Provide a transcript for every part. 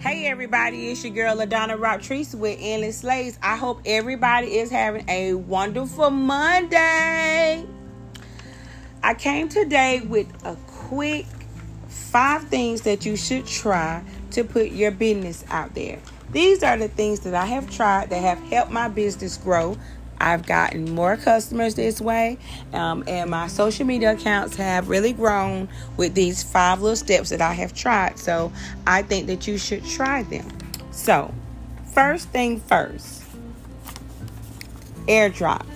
Hey everybody, it's your girl LaDonna Rocktrese with Endless Slays. I hope everybody is having a wonderful Monday. I came today with a quick five things that you should try to put your business out there. These are the things that I have tried that have helped my business grow. I've gotten more customers this way, um, and my social media accounts have really grown with these five little steps that I have tried. So I think that you should try them. So, first thing first airdrop.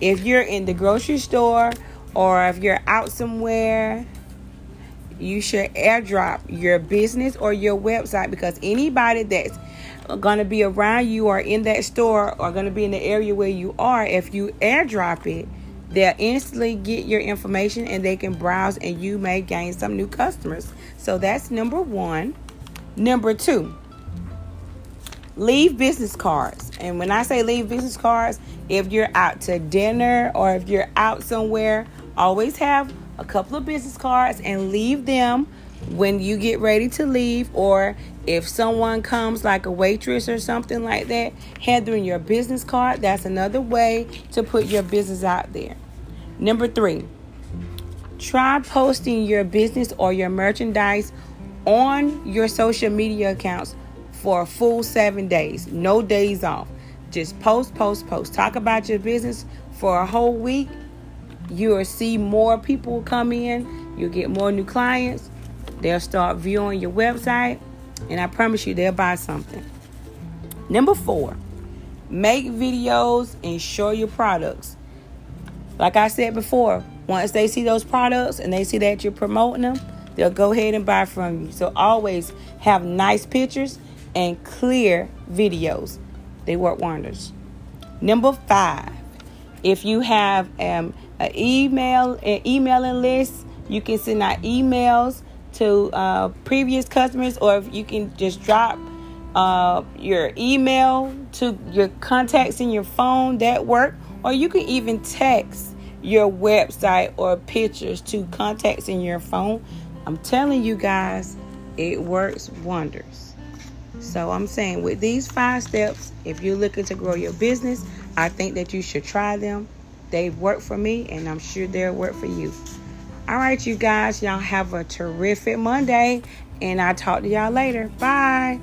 If you're in the grocery store or if you're out somewhere, you should airdrop your business or your website because anybody that's going to be around you or in that store or going to be in the area where you are, if you airdrop it, they'll instantly get your information and they can browse and you may gain some new customers. So that's number one. Number two, leave business cards. And when I say leave business cards, if you're out to dinner or if you're out somewhere, always have a couple of business cards and leave them when you get ready to leave or if someone comes like a waitress or something like that handling your business card that's another way to put your business out there. Number three try posting your business or your merchandise on your social media accounts for a full seven days. No days off. Just post post post. Talk about your business for a whole week you'll see more people come in you'll get more new clients They'll start viewing your website, and I promise you they'll buy something. Number four, make videos and show your products. Like I said before, once they see those products and they see that you're promoting them, they'll go ahead and buy from you. So always have nice pictures and clear videos. They work wonders. Number five, if you have um, an email, an emailing list, you can send out emails to uh, previous customers, or if you can just drop uh, your email to your contacts in your phone, that work. Or you can even text your website or pictures to contacts in your phone. I'm telling you guys, it works wonders. So I'm saying with these five steps, if you're looking to grow your business, I think that you should try them. They've worked for me, and I'm sure they'll work for you. All right, you guys, y'all have a terrific Monday, and I'll talk to y'all later. Bye.